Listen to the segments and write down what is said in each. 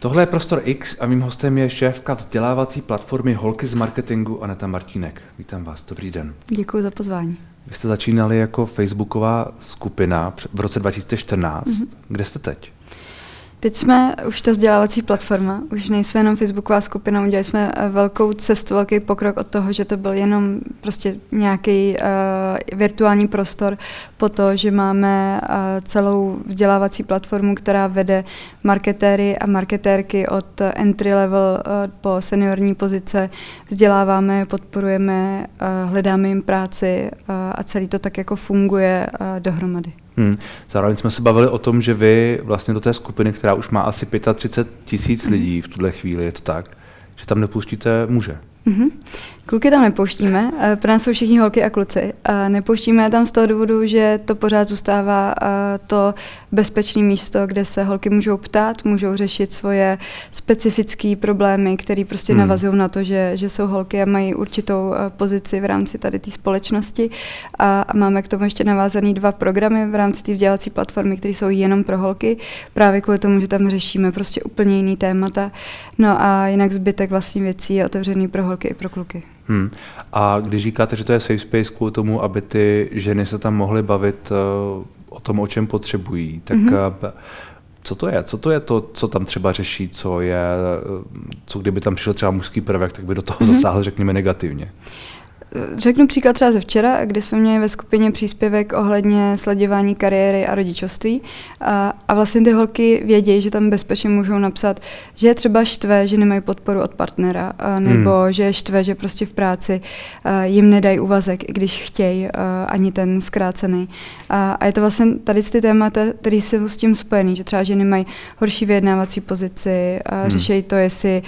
Tohle je Prostor X a mým hostem je šéfka vzdělávací platformy Holky z marketingu Aneta Martínek. Vítám vás, dobrý den. Děkuji za pozvání. Vy jste začínali jako facebooková skupina v roce 2014. Mm-hmm. Kde jste teď? Teď jsme už ta vzdělávací platforma, už nejsme jenom facebooková skupina, udělali jsme eh, velkou cestu, velký pokrok od toho, že to byl jenom prostě nějaký uh, virtuální prostor po to, že máme uh, celou vzdělávací platformu, která vede marketéry a marketérky od entry level uh, po seniorní pozice, vzděláváme, podporujeme, uh, hledáme jim práci uh, a celý to tak jako funguje uh, dohromady. Hmm. Zároveň jsme se bavili o tom, že vy vlastně do té skupiny, která už má asi 35 tisíc lidí v tuhle chvíli, je to tak, že tam nepustíte muže. Mm-hmm. Kluky tam nepouštíme, eh, pro nás jsou všichni holky a kluci. Nepouštíme je tam z toho důvodu, že to pořád zůstává eh, to bezpečné místo, kde se holky můžou ptát, můžou řešit svoje specifické problémy, které prostě hmm. navazují na to, že, že jsou holky a mají určitou eh, pozici v rámci tady té společnosti. A, a máme k tomu ještě navázané dva programy v rámci té vzdělávací platformy, které jsou jenom pro holky, právě kvůli tomu, že tam řešíme prostě úplně jiný témata. No a jinak zbytek vlastní věcí je otevřený pro holky i pro kluky. Hmm. A když říkáte, že to je safe space kvůli tomu, aby ty ženy se tam mohly bavit uh, o tom, o čem potřebují, tak mm-hmm. uh, co to je? Co to je to, co tam třeba řeší, co je, eh, co kdyby tam přišel třeba mužský prvek, tak by do toho mm-hmm. zasáhl, řekněme, negativně? Řeknu příklad třeba ze včera, kdy jsme měli ve skupině příspěvek ohledně sledování kariéry a rodičovství. A, a vlastně ty holky vědí, že tam bezpečně můžou napsat, že je třeba štve, že nemají podporu od partnera, a, nebo hmm. že je štve, že prostě v práci a, jim nedají úvazek, když chtějí a, ani ten zkrácený. A, a je to vlastně tady ty témata, které jsou s tím spojený, že třeba ženy mají horší vyjednávací pozici, a hmm. řeší to, jestli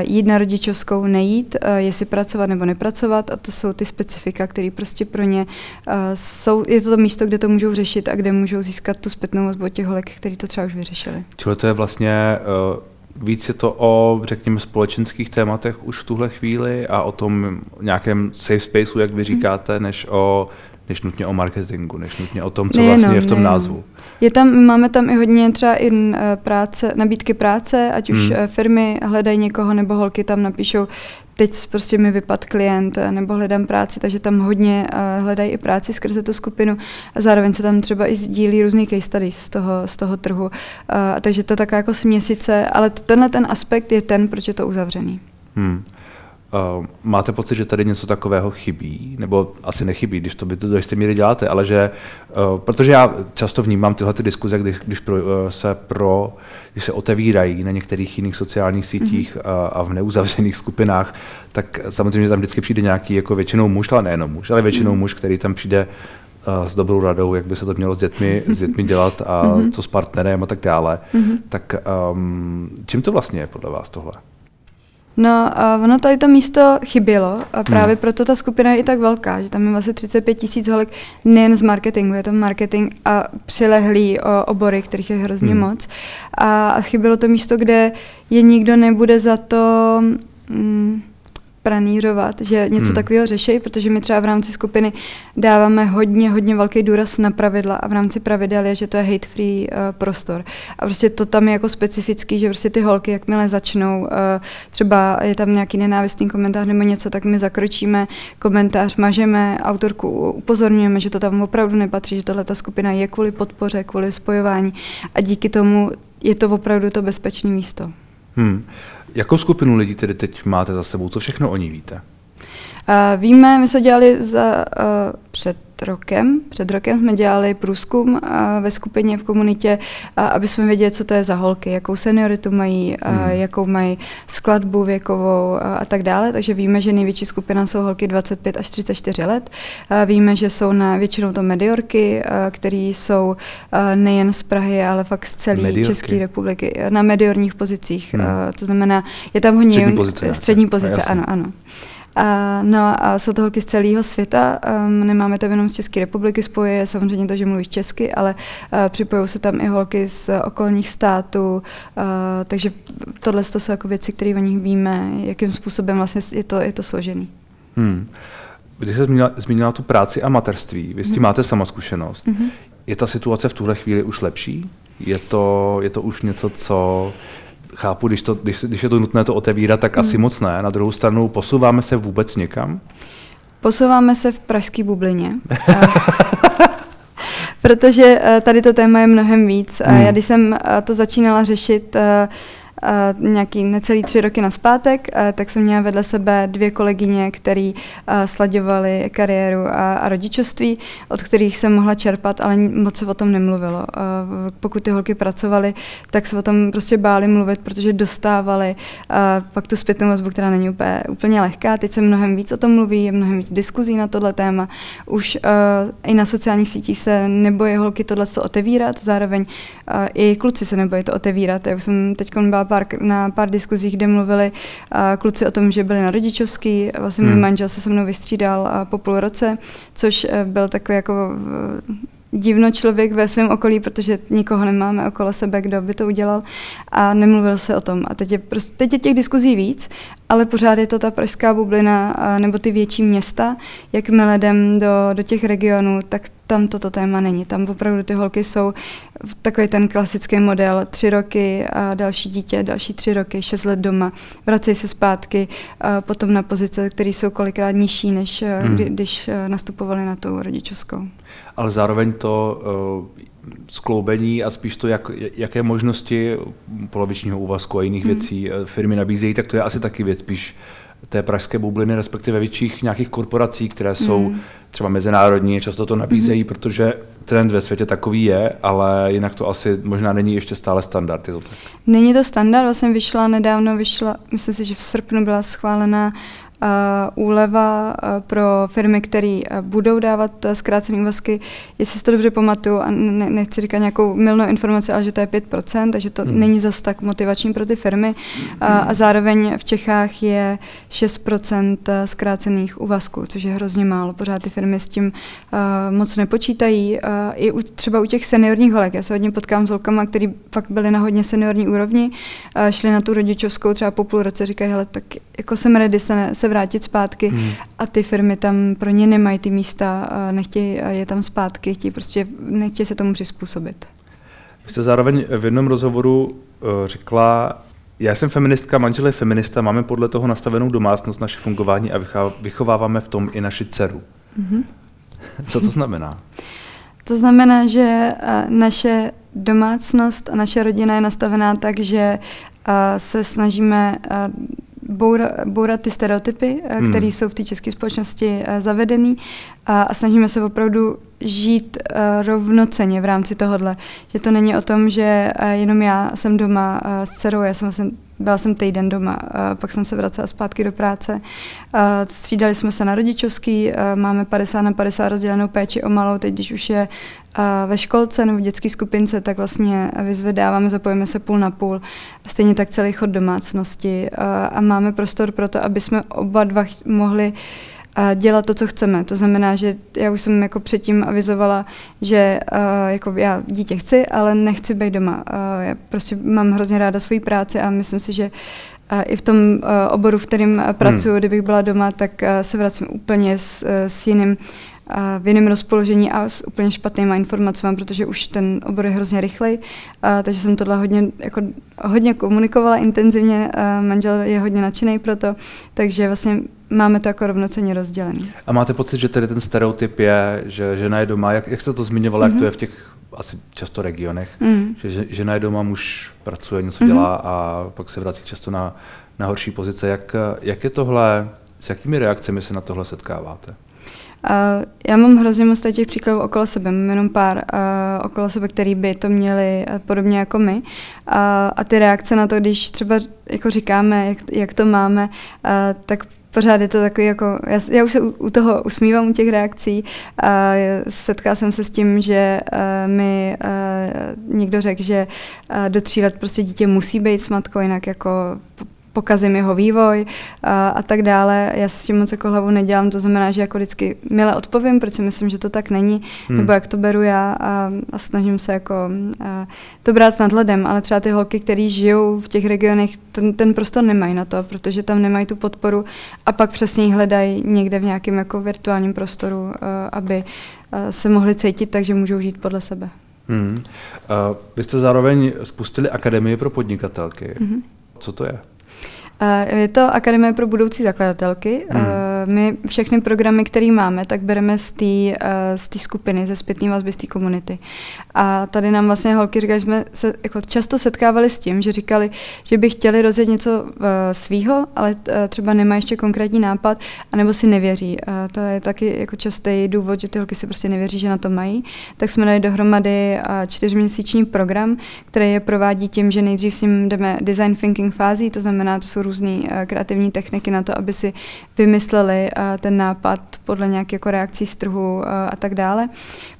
jít na rodičovskou, nejít, jestli pracovat nebo nepracovat. A to jsou ty specifika, které prostě pro ně uh, jsou, je to to místo, kde to můžou řešit a kde můžou získat tu zpětnou vazbu od těch holek, který to třeba už vyřešili. Čili to je vlastně uh, víc je to o, řekněme, společenských tématech už v tuhle chvíli a o tom nějakém safe spaceu, jak vy mhm. říkáte, než o než nutně o marketingu, než nutně o tom, co nejenom, vlastně je v tom nejenom. názvu. Je tam, máme tam i hodně třeba i eh, práce, nabídky práce, ať už hmm. firmy hledají někoho, nebo holky tam napíšou, teď prostě mi vypad klient eh, nebo hledám práci, takže tam hodně uh, hledají i práci skrze tu skupinu a zároveň se tam třeba i sdílí různý case studies z toho, z toho trhu. Uh, takže to taká jako směsice, ale tenhle ten aspekt je ten, proč je to uzavřený. Hmm. Uh, máte pocit, že tady něco takového chybí? Nebo asi nechybí, když to vy to do jisté míry děláte, ale že, uh, protože já často vnímám tyhle ty diskuze, když, když pro, uh, se pro, když se otevírají na některých jiných sociálních sítích mm-hmm. a, a v neuzavřených skupinách, tak samozřejmě tam vždycky přijde nějaký jako většinou muž, ale nejenom muž, ale většinou mm-hmm. muž, který tam přijde s dobrou radou, jak by se to mělo s dětmi, s dětmi dělat a mm-hmm. co s partnerem a tak dále. Mm-hmm. Tak um, čím to vlastně je podle vás tohle? No, a ono tady to místo chybělo a právě hmm. proto ta skupina je i tak velká, že tam je vlastně 35 tisíc holek nejen z marketingu, je to marketing a přilehlý obory, kterých je hrozně hmm. moc. A chybělo to místo, kde je nikdo nebude za to... Mm, pranířovat, že něco hmm. takového řeší, protože my třeba v rámci skupiny dáváme hodně, hodně velký důraz na pravidla a v rámci pravidel je, že to je hate-free uh, prostor. A prostě to tam je jako specifický, že prostě ty holky, jakmile začnou, uh, třeba je tam nějaký nenávistný komentář nebo něco, tak my zakročíme komentář, mažeme autorku, upozorňujeme, že to tam opravdu nepatří, že tohle ta skupina je kvůli podpoře, kvůli spojování a díky tomu je to opravdu to bezpečné místo. Hmm. Jakou skupinu lidí tedy teď máte za sebou? Co všechno o ní víte? Uh, víme, my jsme dělali za, uh, před rokem. Před rokem jsme dělali průzkum ve skupině, v komunitě, aby jsme věděli, co to je za holky, jakou senioritu mají, hmm. jakou mají skladbu věkovou a tak dále. Takže víme, že největší skupina jsou holky 25 až 34 let. Víme, že jsou na většinou to mediorky, které jsou nejen z Prahy, ale fakt z celé mediorky. České republiky, na mediorních pozicích. Hmm. To znamená, je tam hodně střední pozice, střední pozice ano, ano. A, no a jsou to holky z celého světa, um, nemáme to jenom z České republiky, spojuje samozřejmě to, že mluví česky, ale uh, připojují se tam i holky z okolních států, uh, takže tohle to jsou jako věci, které o nich víme, jakým způsobem vlastně je to, je to složený. Hmm. Když jsi zmínila, zmínila tu práci a materství, vy s tím hmm. máte sama zkušenost. Hmm. Je ta situace v tuhle chvíli už lepší? Je to, je to už něco, co chápu, když, to, když, když je to nutné to otevírat, tak hmm. asi moc ne. Na druhou stranu, posouváme se vůbec někam? Posouváme se v pražské bublině. protože tady to téma je mnohem víc. Hmm. Já když jsem to začínala řešit uh, nějaký necelý tři roky naspátek, uh, tak jsem měla vedle sebe dvě kolegyně, které uh, slaďovaly kariéru a, a rodičovství, od kterých jsem mohla čerpat, ale moc se o tom nemluvilo. Pokud ty holky pracovaly, tak se o tom prostě báli mluvit, protože dostávali pak tu zpětnou vazbu, která není úplně, úplně lehká. Teď se mnohem víc o tom mluví, je mnohem víc diskuzí na tohle téma. Už i na sociálních sítích se nebojí holky tohle otevírat, zároveň i kluci se nebojí to otevírat. Já už jsem teď byla pár, na pár diskuzích, kde mluvili kluci o tom, že byli na rodičovský. Vlastně hmm. můj manžel se se mnou vystřídal po půl roce, což uh, byl takový jako uh, divno člověk ve svém okolí, protože nikoho nemáme okolo sebe, kdo by to udělal a nemluvil se o tom. A teď je, prostě, teď je těch diskuzí víc, ale pořád je to ta pražská bublina nebo ty větší města. Jakmile jdem do, do těch regionů, tak tam toto téma není. Tam opravdu ty holky jsou v takový ten klasický model, tři roky a další dítě, další tři roky, šest let doma, vracejí se zpátky, a potom na pozice, které jsou kolikrát nižší, než hmm. kdy, když nastupovali na tu rodičovskou. Ale zároveň to skloubení a spíš to, jak, jaké možnosti polovičního úvazku a jiných hmm. věcí firmy nabízejí, tak to je asi taky věc spíš té pražské bubliny, respektive větších nějakých korporací, které jsou mm. třeba mezinárodní, často to nabízejí, mm. protože trend ve světě takový je, ale jinak to asi možná není ještě stále standard. Je to tak? Není to standard, vlastně vyšla nedávno, vyšla, myslím si, že v srpnu byla schválena uh, úleva uh, pro firmy, které uh, budou dávat uh, zkrácené úvazky. Jestli si to dobře pamatuju, a ne, nechci říkat nějakou milnou informaci, ale že to je 5%, takže to hmm. není zas tak motivační pro ty firmy. Uh, a zároveň v Čechách je 6% zkrácených úvazků, což je hrozně málo. Pořád ty firmy s tím uh, moc nepočítají. Uh, I u, třeba u těch seniorních holek. Já se hodně potkám s holkama, který fakt byly na hodně seniorní úrovni, uh, šli na tu rodičovskou třeba po půl roce, říkají, hele, tak jako jsem ready se, se vrátit zpátky hmm. a ty firmy tam pro ně nemají ty místa, nechtějí je tam zpátky, chtějí prostě, nechtějí se tomu přizpůsobit. Vy jste zároveň v jednom rozhovoru uh, řekla, já jsem feministka, manžel je feminista, máme podle toho nastavenou domácnost, naše fungování a vychováváme v tom i naši dceru. Mm-hmm. Co to znamená? To znamená, že naše domácnost a naše rodina je nastavená tak, že se snažíme boura, bourat ty stereotypy, eh, hmm. které jsou v té české společnosti uh, zavedený a, a snažíme se opravdu žít uh, rovnoceně v rámci tohohle. Že to není o tom, že uh, jenom já jsem doma uh, s dcerou, já jsem vlastně byla jsem týden doma, pak jsem se vracela zpátky do práce. Střídali jsme se na rodičovský, máme 50 na 50 rozdělenou péči o malou, teď když už je ve školce nebo v dětské skupince, tak vlastně vyzvedáváme, zapojíme se půl na půl. Stejně tak celý chod domácnosti a máme prostor pro to, aby jsme oba dva mohli a dělat to, co chceme. To znamená, že já už jsem jako předtím avizovala, že uh, jako já dítě chci, ale nechci být doma. Uh, já prostě mám hrozně ráda svoji práci a myslím si, že uh, i v tom uh, oboru, v kterém pracuji, hmm. kdybych byla doma, tak uh, se vracím úplně s, uh, s jiným v jiném rozpoložení a s úplně špatnýma informacemi, protože už ten obor je hrozně rychlej, takže jsem tohle hodně, jako, hodně komunikovala intenzivně, manžel je hodně nadšený pro to, takže vlastně máme to jako rovnoceně rozdělený. A máte pocit, že tedy ten stereotyp je, že žena je doma, jak, jak jste to zmiňovala, mm-hmm. jak to mhm. je v těch asi často regionech, mm. že žena je doma, muž pracuje, něco mm-hmm. dělá a pak se vrací často na, na horší pozice. Jak, jak je tohle, s jakými reakcemi se na tohle setkáváte? Já mám hrozně moc těch příkladů okolo sebe, mám jenom pár uh, okolo sebe, který by to měli uh, podobně jako my. Uh, a ty reakce na to, když třeba jako říkáme, jak, jak to máme, uh, tak pořád je to takový jako, já, já už se u, u toho usmívám u těch reakcí a setkala jsem se s tím, že uh, mi uh, někdo řekl, že uh, do tří let prostě dítě musí být s matkou, jinak jako pokazím jeho vývoj a, a tak dále. Já se s tím moc jako hlavu nedělám, to znamená, že jako vždycky milé odpovím, protože myslím, že to tak není, hmm. nebo jak to beru já a, a snažím se jako a, to brát s nadhledem, ale třeba ty holky, které žijou v těch regionech, ten, ten prostor nemají na to, protože tam nemají tu podporu a pak přesně ji hledají někde v nějakém jako virtuálním prostoru, a, aby se mohli cítit tak, že můžou žít podle sebe. Hmm. Uh, vy jste zároveň spustili Akademii pro podnikatelky. Mm-hmm. Co to je? Je to Akademie pro budoucí zakladatelky. Hmm. My všechny programy, které máme, tak bereme z té z skupiny, ze zpětné vazby, z té komunity. A tady nám vlastně holky říkají, že jsme se jako často setkávali s tím, že říkali, že by chtěli rozjet něco svýho, ale třeba nemá ještě konkrétní nápad, anebo si nevěří. To je taky jako častý důvod, že ty holky si prostě nevěří, že na to mají. Tak jsme dali dohromady čtyřměsíční program, který je provádí tím, že nejdřív s ním jdeme design thinking fází, to znamená, to jsou různé kreativní techniky na to, aby si vymysleli uh, ten nápad podle nějaké jako reakcí z trhu a tak dále.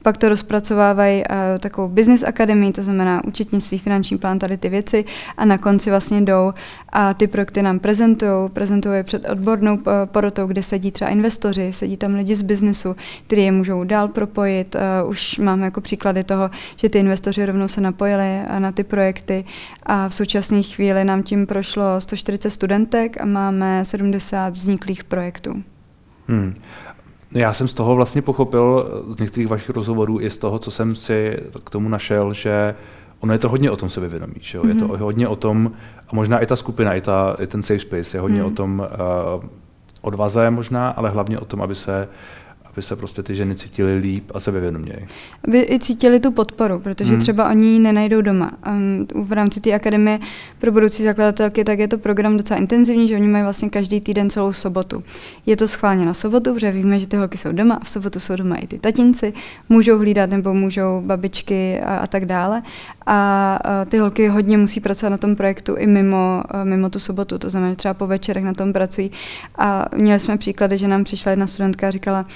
Pak to rozpracovávají takovou business akademii, to znamená účetnictví, finanční plán, tady ty věci a na konci vlastně jdou a ty projekty nám prezentují, prezentují je před odbornou porotou, kde sedí třeba investoři, sedí tam lidi z biznesu, kteří je můžou dál propojit. Uh, už máme jako příklady toho, že ty investoři rovnou se napojili na ty projekty a v současné chvíli nám tím prošlo 140 studentek a máme 70 vzniklých projektů. Hmm. Já jsem z toho vlastně pochopil z některých vašich rozhovorů i z toho, co jsem si k tomu našel, že ono je to hodně o tom sebevědomí. Že jo? Mm-hmm. Je to mhm. hodně o tom, a možná i ta skupina, i, ta, i ten safe space je hodně mm. o tom uh, odvaze možná, ale hlavně o tom, aby se aby se prostě ty ženy cítily líp a sebevědoměji. Aby i cítili tu podporu, protože hmm. třeba oni ji nenajdou doma. Um, v rámci té akademie pro budoucí zakladatelky, tak je to program docela intenzivní, že oni mají vlastně každý týden celou sobotu. Je to schválně na sobotu, protože víme, že ty holky jsou doma a v sobotu jsou doma i ty tatínci, můžou hlídat nebo můžou babičky a, a tak dále. A, a ty holky hodně musí pracovat na tom projektu i mimo, mimo tu sobotu, to znamená, že třeba po večerech na tom pracují. A měli jsme příklady, že nám přišla jedna studentka a říkala,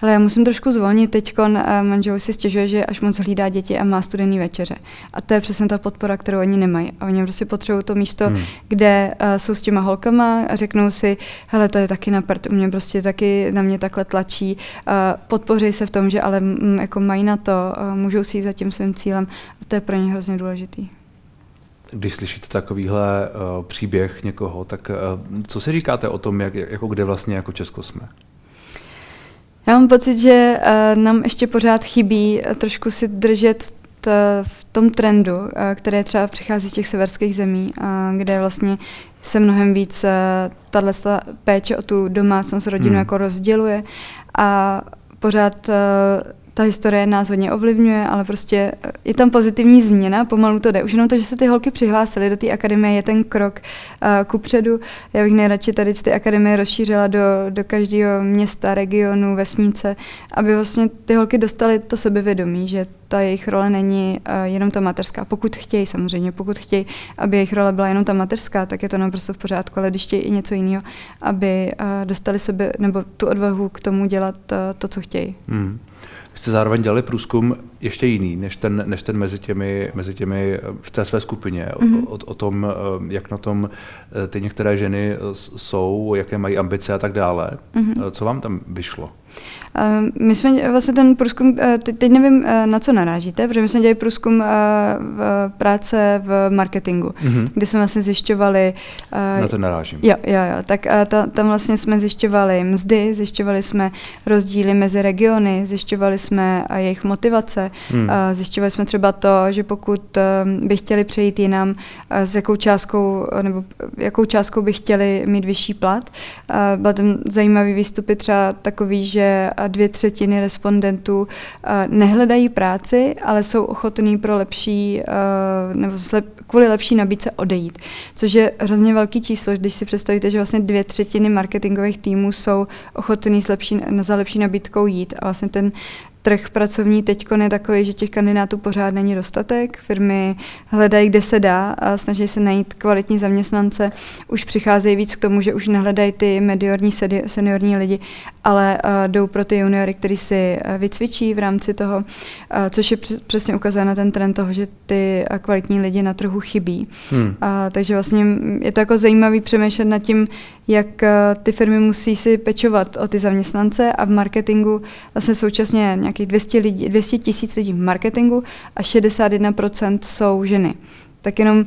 hele, já musím trošku zvolnit teď, manžel si stěžuje, že až moc hlídá děti a má studený večeře. A to je přesně ta podpora, kterou oni nemají. A oni prostě potřebují to místo, hmm. kde uh, jsou s těma holkama a řeknou si, hele, to je taky na prd, mě prostě taky na mě takhle tlačí. Uh, podpoří se v tom, že ale m, jako mají na to, uh, můžou si jít za tím svým cílem. A to je pro ně hrozně důležitý. Když slyšíte takovýhle uh, příběh někoho, tak uh, co si říkáte o tom, jak, jako kde vlastně jako Česko jsme? Já mám pocit, že uh, nám ještě pořád chybí uh, trošku si držet t, v tom trendu, uh, které třeba přichází z těch severských zemí, uh, kde vlastně se mnohem víc uh, tahle péče o tu domácnost rodinu hmm. jako rozděluje a pořád uh, ta historie nás hodně ovlivňuje, ale prostě eh, je tam pozitivní změna, pomalu to jde. Už jenom to, že se ty holky přihlásily do té akademie, je ten krok uh, ku předu. Já bych nejradši tady z té akademie rozšířila do, do každého města, regionu, vesnice, aby vlastně ty holky dostaly to sebevědomí, že ta jejich role není uh, jenom ta mateřská. Pokud chtějí samozřejmě, pokud chtějí, aby jejich role byla jenom ta mateřská, tak je to naprosto v pořádku, ale když chtějí i něco jiného, aby uh, dostali sebe, nebo tu odvahu k tomu dělat uh, to, co chtějí. Hmm jste zároveň dělali průzkum ještě jiný, než ten, než ten mezi, těmi, mezi těmi v té své skupině, mm-hmm. o, o, o tom, eh, jak na tom eh, ty některé ženy eh, jsou, jaké mají ambice a tak dále. Mm-hmm. Co vám tam vyšlo? My jsme vlastně ten průzkum, eh, teď nevím, eh, na co narážíte, protože my jsme dělali průzkum eh, v práce v marketingu, mm-hmm. kde jsme vlastně zjišťovali... Na to narážím. Jo, jo, jo, tak ta, tam vlastně jsme zjišťovali mzdy, zjišťovali jsme rozdíly mezi regiony, zjišťovali jsme jejich motivace, mm. zjišťovali jsme třeba to, že pokud by chtěli přejít jinam, s jakou částkou, nebo jakou částkou by chtěli mít vyšší plat. Byl tam zajímavý výstupy třeba takový, že dvě třetiny respondentů eh, nehledají práci, ale jsou ochotní pro lepší, eh, nebo kvůli lepší nabídce odejít. Což je hrozně velký číslo, když si představíte, že vlastně dvě třetiny marketingových týmů jsou ochotní za lepší nabídkou jít a vlastně ten trh pracovní teď je takový, že těch kandidátů pořád není dostatek. Firmy hledají, kde se dá a snaží se najít kvalitní zaměstnance. Už přicházejí víc k tomu, že už nehledají ty mediorní seniorní lidi, ale uh, jdou pro ty juniory, který si uh, vycvičí v rámci toho, uh, což je přesně ukazuje na ten trend toho, že ty uh, kvalitní lidi na trhu chybí. Hmm. Uh, takže vlastně je to jako zajímavý přemýšlet nad tím, jak uh, ty firmy musí si pečovat o ty zaměstnance a v marketingu vlastně současně nějakých 200 lidí, 200 tisíc lidí v marketingu a 61% jsou ženy. Tak jenom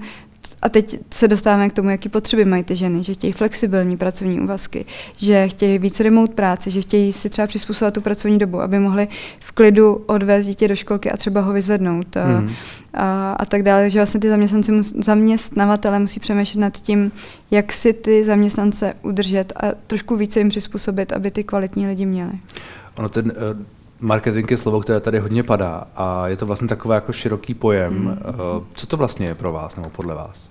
a teď se dostáváme k tomu, jaký potřeby mají ty ženy, že chtějí flexibilní pracovní úvazky, že chtějí víc remote práci, že chtějí si třeba přizpůsobovat tu pracovní dobu, aby mohli v klidu odvést dítě do školky a třeba ho vyzvednout mm. a, a tak dále. Že vlastně ty zaměstnanci, zaměstnavatele musí přemýšlet nad tím, jak si ty zaměstnance udržet a trošku více jim přizpůsobit, aby ty kvalitní lidi měli. Ono ten uh marketing je slovo, které tady hodně padá a je to vlastně takový jako široký pojem. Hmm. Co to vlastně je pro vás nebo podle vás?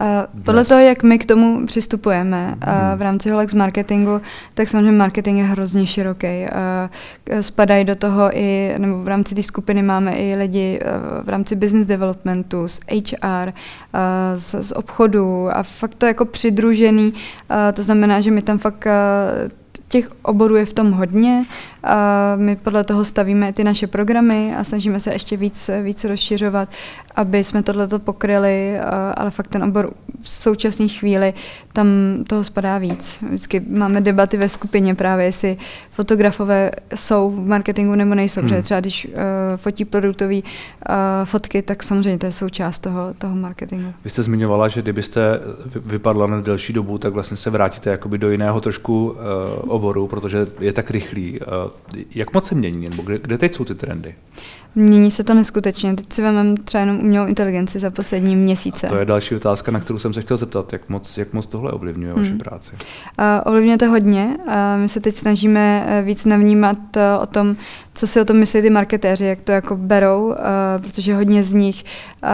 Uh, podle toho, jak my k tomu přistupujeme uh, v rámci Holex marketingu, tak samozřejmě marketing je hrozně široký. Uh, spadají do toho i, nebo v rámci té skupiny máme i lidi v rámci business developmentu, z HR, z, z obchodu a fakt to jako přidružený. To znamená, že my tam fakt těch oborů je v tom hodně. A my podle toho stavíme ty naše programy a snažíme se ještě víc, víc rozšiřovat, aby jsme tohleto pokryli, ale fakt ten obor v současné chvíli tam toho spadá víc. Vždycky máme debaty ve skupině právě, jestli fotografové jsou v marketingu nebo nejsou, hmm. protože třeba když uh, fotí produktové uh, fotky, tak samozřejmě to je součást toho, toho marketingu. Vy jste zmiňovala, že kdybyste vypadla na delší dobu, tak vlastně se vrátíte jakoby do jiného trošku uh, oboru, protože je tak rychlý. Uh, jak moc se mění, nebo kde, kde teď jsou ty trendy? Mění se to neskutečně. Teď si vezmeme třeba jenom umělou inteligenci za poslední měsíce. A to je další otázka, na kterou jsem se chtěl zeptat. Jak moc, jak moc tohle ovlivňuje hmm. vaši práci? Uh, ovlivňuje to hodně. Uh, my se teď snažíme eh, víc navnímat uh, o tom, co si o tom myslí ty marketéři, jak to jako berou, uh, protože hodně z nich uh,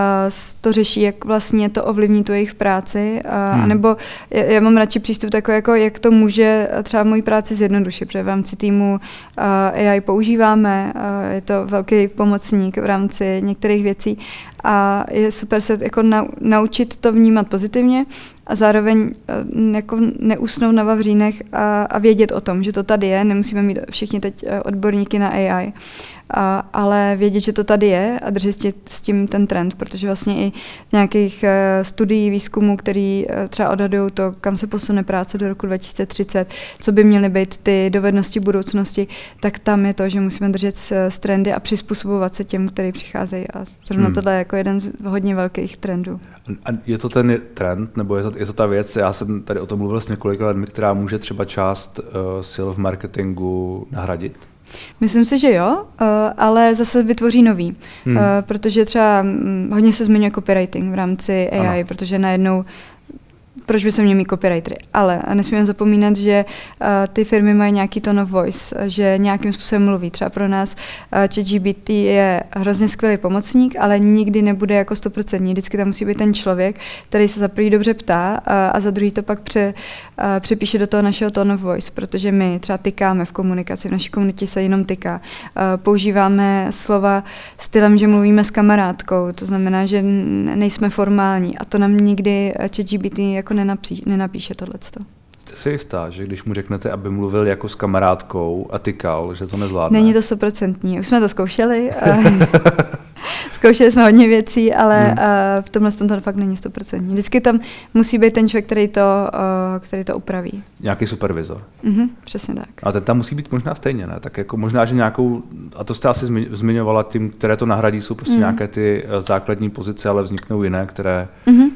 to řeší, jak vlastně to ovlivní tu jejich práci. Uh, hmm. Nebo já, já mám radši přístup takový, jako jak to může třeba moji práci zjednodušit, protože v rámci týmu uh, AI používáme, uh, je to velký pomocník v rámci některých věcí. A je super se jako naučit to vnímat pozitivně a zároveň uh, jako neusnout na vavřínech a, a vědět o tom, že to tady je, nemusíme mít všichni teď odborníky na AI a, ale vědět, že to tady je a držet s tím ten trend, protože vlastně i z nějakých uh, studií, výzkumů, který třeba odhadují to, kam se posune práce do roku 2030, co by měly být ty dovednosti budoucnosti, tak tam je to, že musíme držet s, s trendy a přizpůsobovat se těm, který přicházejí. A zrovna hmm. tohle je jako jeden z hodně velkých trendů. A je to ten trend, nebo je to, je to ta věc, já jsem tady o tom mluvil s několika lidmi, která může třeba část uh, sil v marketingu nahradit? Myslím si, že jo, eh, ale zase vytvoří nový, hmm. Eh, protože třeba hm, hodně se zmiňuje copywriting v rámci AI, ano. protože najednou proč by se měli mít copywritery. Ale nesmíme zapomínat, že uh, ty firmy mají nějaký tone of voice, že nějakým způsobem mluví. Třeba pro nás uh, ChatGPT je hrozně skvělý pomocník, ale nikdy nebude jako 100%. Vždycky tam musí být ten člověk, který se za prvý dobře ptá uh, a za druhý to pak pře, uh, přepíše do toho našeho tone of voice, protože my třeba tykáme v komunikaci, v naší komunitě se jenom tyká. Uh, používáme slova stylem, že mluvíme s kamarádkou, to znamená, že nejsme formální a to nám nikdy ChatGPT jako nenapí, nenapíše tohleto. Jste si jistá, že když mu řeknete, aby mluvil jako s kamarádkou a tykal, že to nezvládne? Není to stoprocentní. Už jsme to zkoušeli. Zkoušeli jsme hodně věcí, ale hmm. uh, v tomhle tom to fakt není stoprocentní. Vždycky tam musí být ten člověk, který to, uh, který to upraví. Nějaký supervizor. Mm-hmm, přesně tak. A ten tam musí být možná stejně, ne? Tak jako možná, že nějakou, a to jste asi zmiňovala, tím, které to nahradí, jsou prostě mm. nějaké ty uh, základní pozice, ale vzniknou jiné, které... Mm-hmm.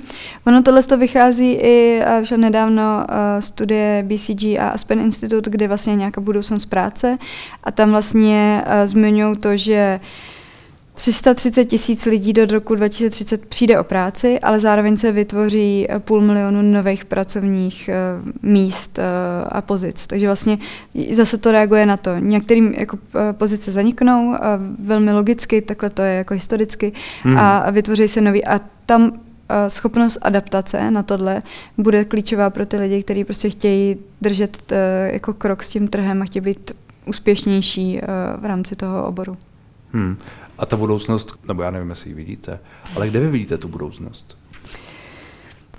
Ono tohle to vychází i uh, nedávno uh, studie BCG a Aspen Institute, kde vlastně nějaká budoucnost práce a tam vlastně uh, zmiňují to, že uh, 330 tisíc lidí do roku 2030 přijde o práci, ale zároveň se vytvoří eh, půl milionu nových pracovních uh, míst uh, a pozic. Takže vlastně zase to reaguje na to. Některým jako, pozice zaniknou, velmi logicky, takhle to je jako historicky, hmm. a vytvoří se nový. A tam schopnost adaptace na tohle bude klíčová pro ty lidi, kteří prostě chtějí držet jako krok s tím trhem a chtějí být úspěšnější v rámci toho oboru. Hmm. A ta budoucnost, nebo já nevím, jestli ji vidíte, ale kde vy vidíte tu budoucnost?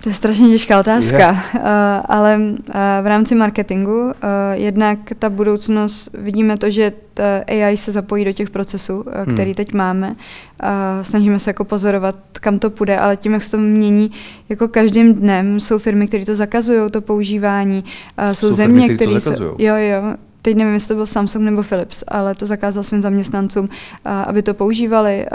To je strašně těžká otázka, uh, ale uh, v rámci marketingu uh, jednak ta budoucnost, vidíme to, že AI se zapojí do těch procesů, uh, hmm. který teď máme. Uh, snažíme se jako pozorovat, kam to půjde, ale tím, jak se to mění, jako každým dnem jsou firmy, které to zakazují, to používání. Uh, jsou, jsou země, které... Jo, jo, teď nevím, jestli to byl Samsung nebo Philips, ale to zakázal svým zaměstnancům, aby to používali,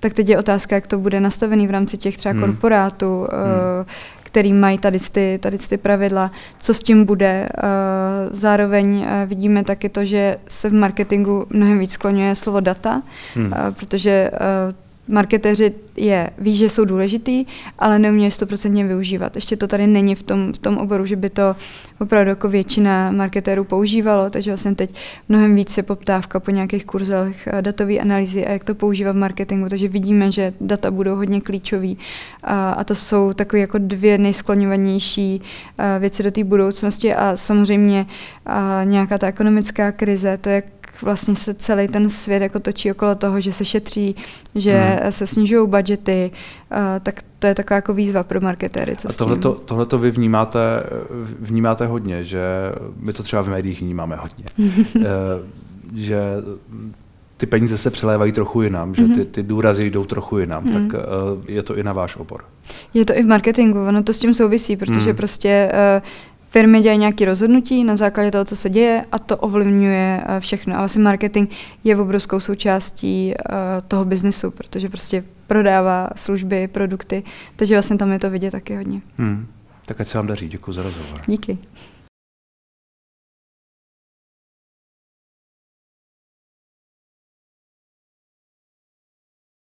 tak teď je otázka, jak to bude nastavený v rámci těch třeba hmm. korporátů, hmm který mají tady ty, tady ty pravidla, co s tím bude. Zároveň vidíme taky to, že se v marketingu mnohem víc skloňuje slovo data, hmm. protože marketéři je, ví, že jsou důležitý, ale neumějí stoprocentně využívat. Ještě to tady není v tom, v tom oboru, že by to opravdu jako většina marketérů používalo, takže vlastně teď mnohem víc je poptávka po nějakých kurzech eh, datové analýzy a jak to používat v marketingu, takže vidíme, že data budou hodně klíčový. A, a to jsou takové jako dvě nejskloňovanější eh, věci do té budoucnosti. A samozřejmě a nějaká ta ekonomická krize, to, jak vlastně se celý ten svět jako točí okolo toho, že se šetří, že hmm. se snižují budgety, tak to je taková jako výzva pro marketéry. Co a tohleto, tohleto vy vnímáte, vnímáte hodně, že my to třeba v médiích vnímáme hodně. uh, že ty peníze se přelévají trochu jinam, že ty, mhm. ty důrazy jdou trochu jinam, mm. tak uh, je to i na váš obor. Je to i v marketingu, ono to s tím souvisí, protože mm. prostě uh, firmy dělají nějaké rozhodnutí na základě toho, co se děje a to ovlivňuje eh, všechno. A vlastně marketing je obrovskou součástí uh, toho biznesu, protože prostě prodává služby, produkty, takže vlastně tam je to vidět taky hodně. Hmm. Tak ať se vám daří, děkuji za rozhovor. Díky.